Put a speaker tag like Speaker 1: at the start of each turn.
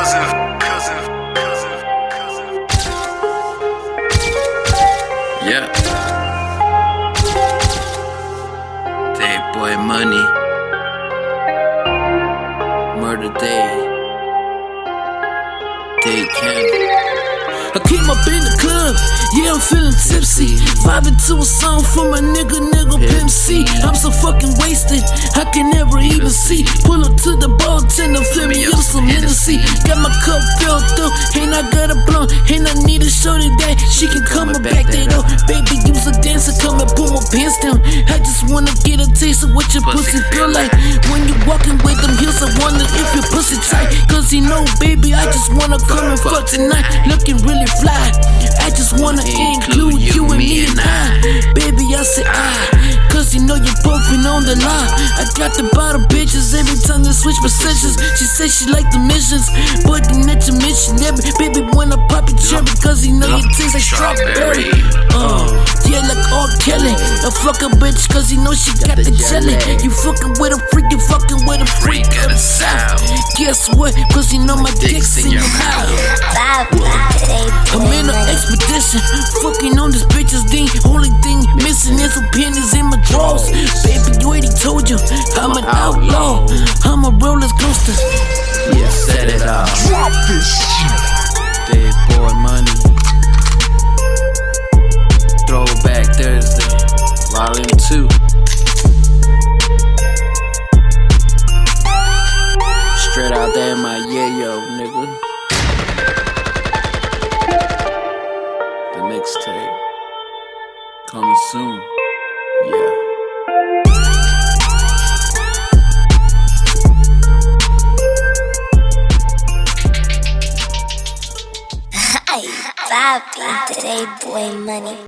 Speaker 1: cousin, cousin, cousin, cousin. Yeah. Dade Boy Money. Murder day. Day candy.
Speaker 2: I came up in the club, yeah, I'm feeling tipsy. Vibing to a song from my nigga. C. I'm so fucking wasted, I can never even see. Pull up to the bartender, fill me up some Hennessy. Got my cup filled through, ain't I got a blunt, ain't I need a shorty that she can come and back that up. Baby, you's a dancer, come and pull my pants down. I just wanna get a taste of what your pussy feel like. When you walking with them heels, I wonder if your pussy tight. Cause you know, baby, I just wanna come and fuck tonight. Looking really really fly. I just wanna include you and me and I. Baby, I say I, cause you know you're both on the line. I got the bottle bitches every time they switch positions. She says she like the missions, but the net to mission. Baby, when I pop a cherry, cause he know you taste like strawberry. Uh, yeah, like R. Kelly. I fuck a bitch cause he know she got, got the, the jelly. You fucking with a freak, you fucking with a freak of the south. Guess what? Cause you know my dick's in your mouth. I'm in an expedition, fucking told you, I'm an outlaw. I'm a roller coaster.
Speaker 1: Yeah, set it off.
Speaker 3: Drop this shit.
Speaker 1: Dade Boy Money. Throwback Thursday, volume two. Straight out there, my yayo, nigga. The mixtape. Coming soon. Yeah.
Speaker 4: Hi, Bobby, today boy money.